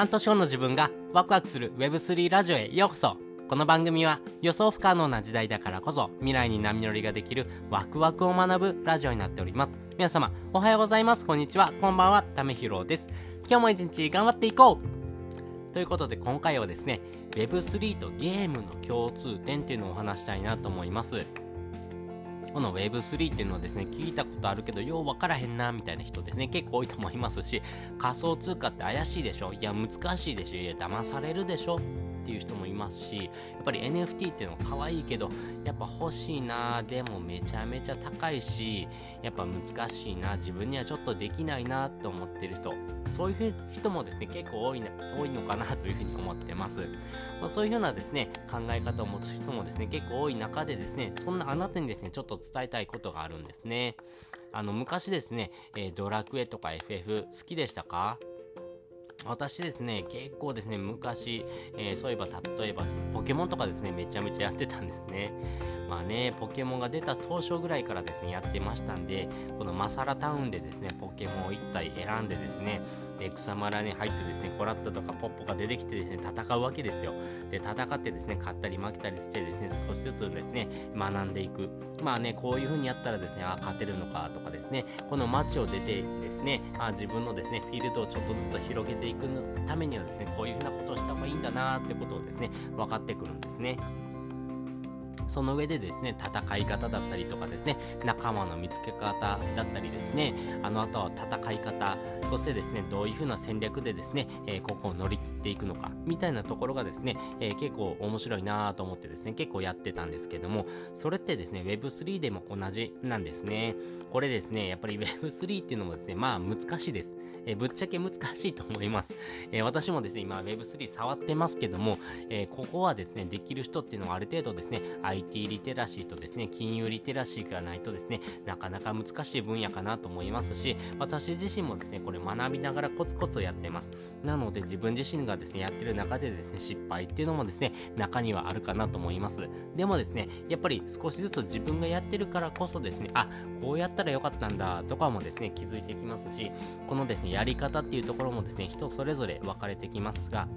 半年後の自分がワクワクする Web3 ラジオへようこそこの番組は予想不可能な時代だからこそ未来に波乗りができるワクワクを学ぶラジオになっております。皆様、おはようございます。こんにちは。こんばんは。ためひろです。今日も一日頑張っていこうということで今回はですね、Web3 とゲームの共通点っていうのをお話したいなと思います。この Web3 っていうのはですね、聞いたことあるけど、ようわからへんな、みたいな人ですね、結構多いと思いますし、仮想通貨って怪しいでしょ？いや、難しいでしょ？いや、騙されるでしょ？っていう人もいますし、やっぱり NFT っていうのは可愛いけど、やっぱ欲しいな、でもめちゃめちゃ高いし、やっぱ難しいな、自分にはちょっとできないなと思ってる人、そういう人もですね、結構多いな多いのかなというふうに思ってます。まあ、そういうふうなですね、考え方を持つ人もですね、結構多い中でですね、そんなあなたにですね、ちょっと伝えたいことがあるんですね。あの、昔ですね、えー、ドラクエとか FF 好きでしたか？私ですね、結構ですね、昔、えー、そういえば、例えば、ポケモンとかですね、めちゃめちゃやってたんですね。まあね、ポケモンが出た当初ぐらいからですね、やってましたんで、このマサラタウンでですね、ポケモンを1体選んでですね、で草むらに入ってですね、コラッタとかポッポが出てきてですね、戦うわけですよ。で、戦ってですね、勝ったり負けたりしてですね、少しずつですね、学んでいく。まあね、こういう風にやったらですね、あ、勝てるのかとかですね、この街を出てですね、あ自分のですね、フィールドをちょっとずつ広げていくためにはですね、こういう風なことをした方がいいんだなってことをですね、分かってくるんですね。その上でですね、戦い方だったりとかですね、仲間の見つけ方だったりですね、あの後は戦い方、そしてですね、どういう風な戦略でですね、えー、ここを乗り切っていくのか、みたいなところがですね、えー、結構面白いなと思ってですね、結構やってたんですけども、それってですね、Web3 でも同じなんですね。これですね、やっぱり Web3 っていうのもですね、まあ難しいです。えー、ぶっちゃけ難しいと思います。え、私もですね、今 Web3 触ってますけども、え、ここはですね、できる人っていうのはある程度ですね、IT リテラシーとですね、金融リテラシーがないとですね、なかなか難しい分野かなと思いますし、私自身もですね、これ学びながらコツコツやってます。なので自分自身がですね、やってる中でですね、失敗っていうのもですね、中にはあるかなと思います。でもですね、やっぱり少しずつ自分がやってるからこそですね、あ、こうやったらよかったんだとかもですね、気づいてきますし、このですね、やり方っていうところもですね、人それぞれ分かれてきますが、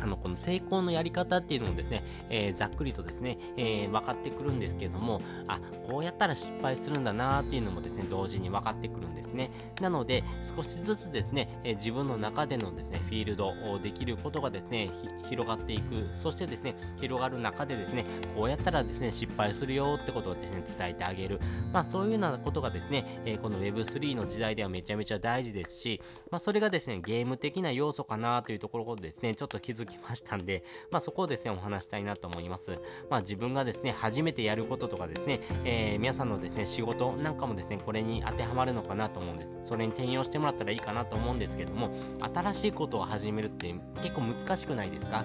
あの、この成功のやり方っていうのもですね、えー、ざっくりとですね、えー、分かってくるんですけども、あ、こうやったら失敗するんだなっていうのもですね、同時に分かってくるんですね。なので、少しずつですね、えー、自分の中でのですね、フィールドをできることがですね、広がっていく。そしてですね、広がる中でですね、こうやったらですね、失敗するよってことをですね、伝えてあげる。まあ、そういうようなことがですね、えこの Web3 の時代ではめちゃめちゃ大事ですし、まあ、それがですね、ゲーム的な要素かなというところでですね、ちょっと気づきましたんで、まあそこをですね、お話したいなと思います。まあ自分がですね、初めてやることとかですね、えー、皆さんのですね、仕事なんかもですね、これに当てはまるのかなと思うんです。それに転用してもらったらいいかなと思うんですけども、新しいことを始めるって結構難しくないですか？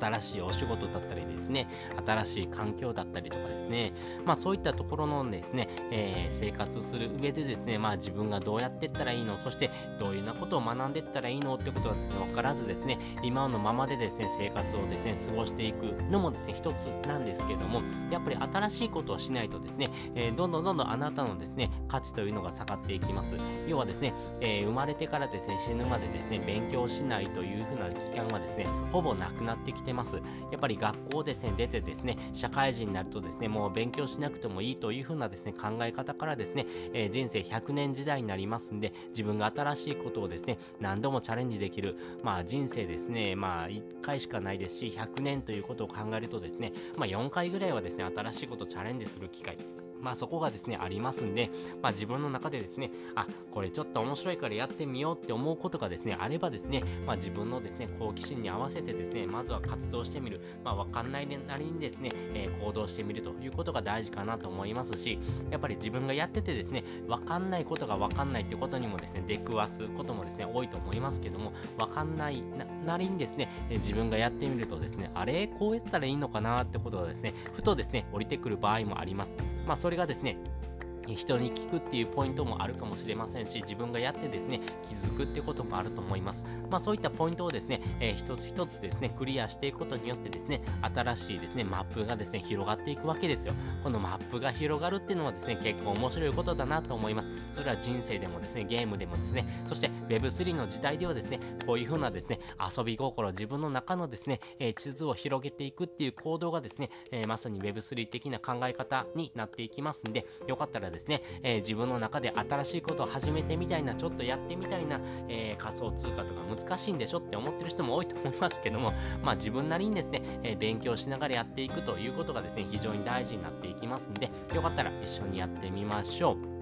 新しいお仕事だったりですね、新しい環境だったりとかですね、まあそういったところのですね、えー、生活する上でですね、まあ自分がどうやっていったらいいの、そしてどういうようなことを学んでいったらいいのってことがですね、わからずですね、今のままでですね、生活をですね、過ごしていくのもですね、一つなんですけども、やっぱり新しいことをしないとですね、えー、どんどんどんどんあなたのですね、価値というのが下がっていきます。要はですね、えー、生まれてからですね、死ぬまでですね、勉強しないというふうな期間はですね、ほぼなくなってきてます。やっぱり学校ですね、出てですね、社会人になるとですね、もう勉強しなくてもいいという風なですね、考え方からですね、えー、人生100年時代になりますんで、自分が新しいことをですね、何度もチャレンジできる、まあ人生ですね、まあ1回しかないですし、100年ということを考えるとですね、まあ4回ぐらいはですね、新しいことをチャレンジする機会、まあそこがですね、ありますんで、まあ自分の中でですね、あ、これちょっと面白いからやってみようって思うことがですね、あればですね、まあ自分のですね、好奇心に合わせてですね、まずは活動してみる。まあわかんないなりにですね、えー、行動してみるということが大事かなと思いますし、やっぱり自分がやっててですね、わかんないことがわかんないってことにもですね、出くわすこともですね、多いと思いますけども、わかんないなりにですね、えー、自分がやってみるとですね、あれ？こうやったらいいのかな？ってことがですね、ふとですね、降りてくる場合もあります。まあそれがですね、人に聞くっていうポイントもあるかもしれませんし、自分がやってですね、気づくってこともあると思います。まあそういったポイントをですね、えー、一つ一つですね、クリアしていくことによってですね、新しいですね、マップがですね、広がっていくわけですよ。このマップが広がるっていうのはですね、結構面白いことだなと思います。それは人生でもですね、ゲームでもですね、そして Web3 の時代ではですね、こういう風なですね、遊び心、自分の中のですね、えー、地図を広げていくっていう行動がですね、えー、まさに Web3 的な考え方になっていきますんで、よかったらですね、えー、自分の中で新しいことを始めてみたいな、ちょっとやってみたいな、え仮想通貨とか難しいんでしょって思ってる人も多いと思いますけども、まあ自分なりにですね、え勉強しながらやっていくということがですね、非常に大事になっていきますんで、よかったら一緒にやってみましょう。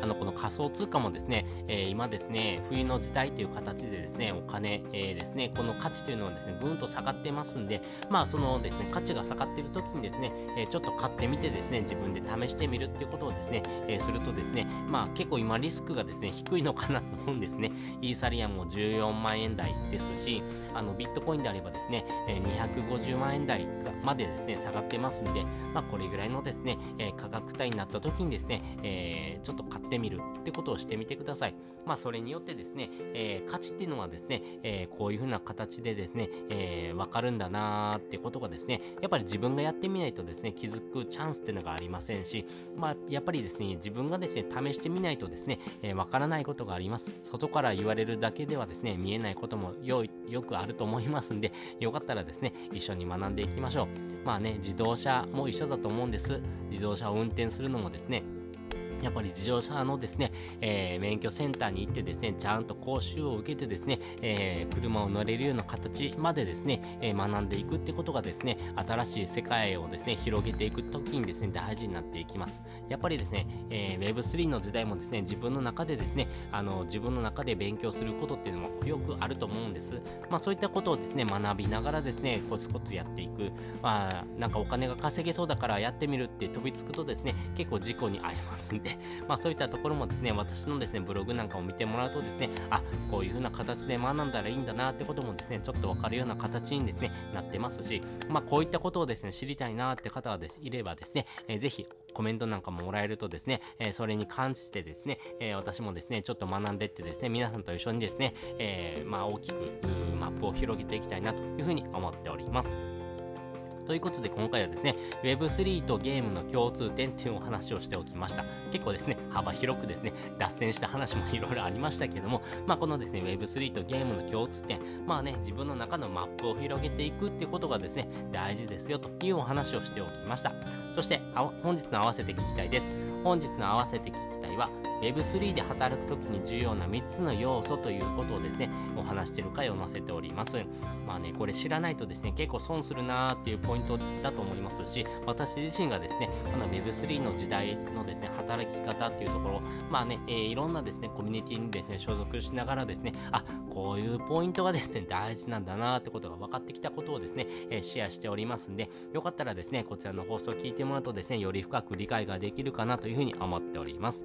あの、この仮想通貨もですね、えー、今ですね、冬の時代という形でですね、お金、えー、ですね、この価値というのはですね、ぐんと下がってますんで、まあ、そのですね、価値が下がっている時にですね、えー、ちょっと買ってみてですね、自分で試してみるっていうことをですね、えするとですね、まあ、結構今リスクがですね、低いのかなと思うんですね。イーサリアムも14万円台ですし、あの、ビットコインであればですね、え250万円台までですね、下がってますんで、まあ、これぐらいのですね、え価格帯になった時にですね、えちょっと買ってみるってことをしてみてください。まあ、それによってですね、えー、価値っていうのはですね、えー、こういう風な形でですね、えー、わかるんだなーってことがですね、やっぱり自分がやってみないとですね、気づくチャンスっていうのがありませんし、まあ、やっぱりですね、自分がですね、試してみないとですね、えわからないことがあります。外から言われるだけではですね、見えないこともよよくあると思いますんで、よかったらですね、一緒に学んでいきましょう。まあね、自動車も一緒だと思うんです。自動車を運転するのもですね、やっぱり自動車のですね、えー、免許センターに行ってですね、ちゃんと講習を受けてですね、えー、車を乗れるような形までですね、えー、学んでいくってことがですね、新しい世界をですね、広げていくときにですね、大事になっていきます。やっぱりですね、え Web3 の時代もですね、自分の中でですね、あの、自分の中で勉強することっていうのもよくあると思うんです。まあそういったことをですね、学びながらですね、コツコツやっていく。まあ、なんかお金が稼げそうだからやってみるって飛びつくとですね、結構事故に遭いますんで、まあそういったところもですね、私のですね、ブログなんかを見てもらうとですね、あ、こういう風な形で学んだらいいんだなってこともですね、ちょっとわかるような形にですね、なってますし、まあこういったことをですね、知りたいなって方はです、いればですね、えー、ぜひコメントなんかももらえるとですね、えー、それに関してですね、えー、私もですね、ちょっと学んでってですね、皆さんと一緒にですね、えー、まあ大きくマップを広げていきたいなというふうに思っております。ということで今回はですね、Web3 とゲームの共通点っていうお話をしておきました。結構ですね、幅広くですね、脱線した話も いろいろありましたけども、まあこのですね、Web3 とゲームの共通点、まあね、自分の中のマップを広げていくってことがですね、大事ですよというお話をしておきました。そして、本日の合わせて聞きたいです。本日の合わせて聞きたいは、Web3 で働くときに重要な3つの要素ということをですね、お話してる回を載せております。まあね、これ知らないとですね、結構損するなーっていうポイントだと思いますし、私自身がですね、この Web3 の時代のですね、働き方っていうところ、まあね、えー、いろんなですね、コミュニティにですね、所属しながらですね、あ、こういうポイントがですね、大事なんだなーってことが分かってきたことをですね、えー、シェアしておりますんで、よかったらですね、こちらの放送を聞いてもらうとですね、より深く理解ができるかなというふうに思っております。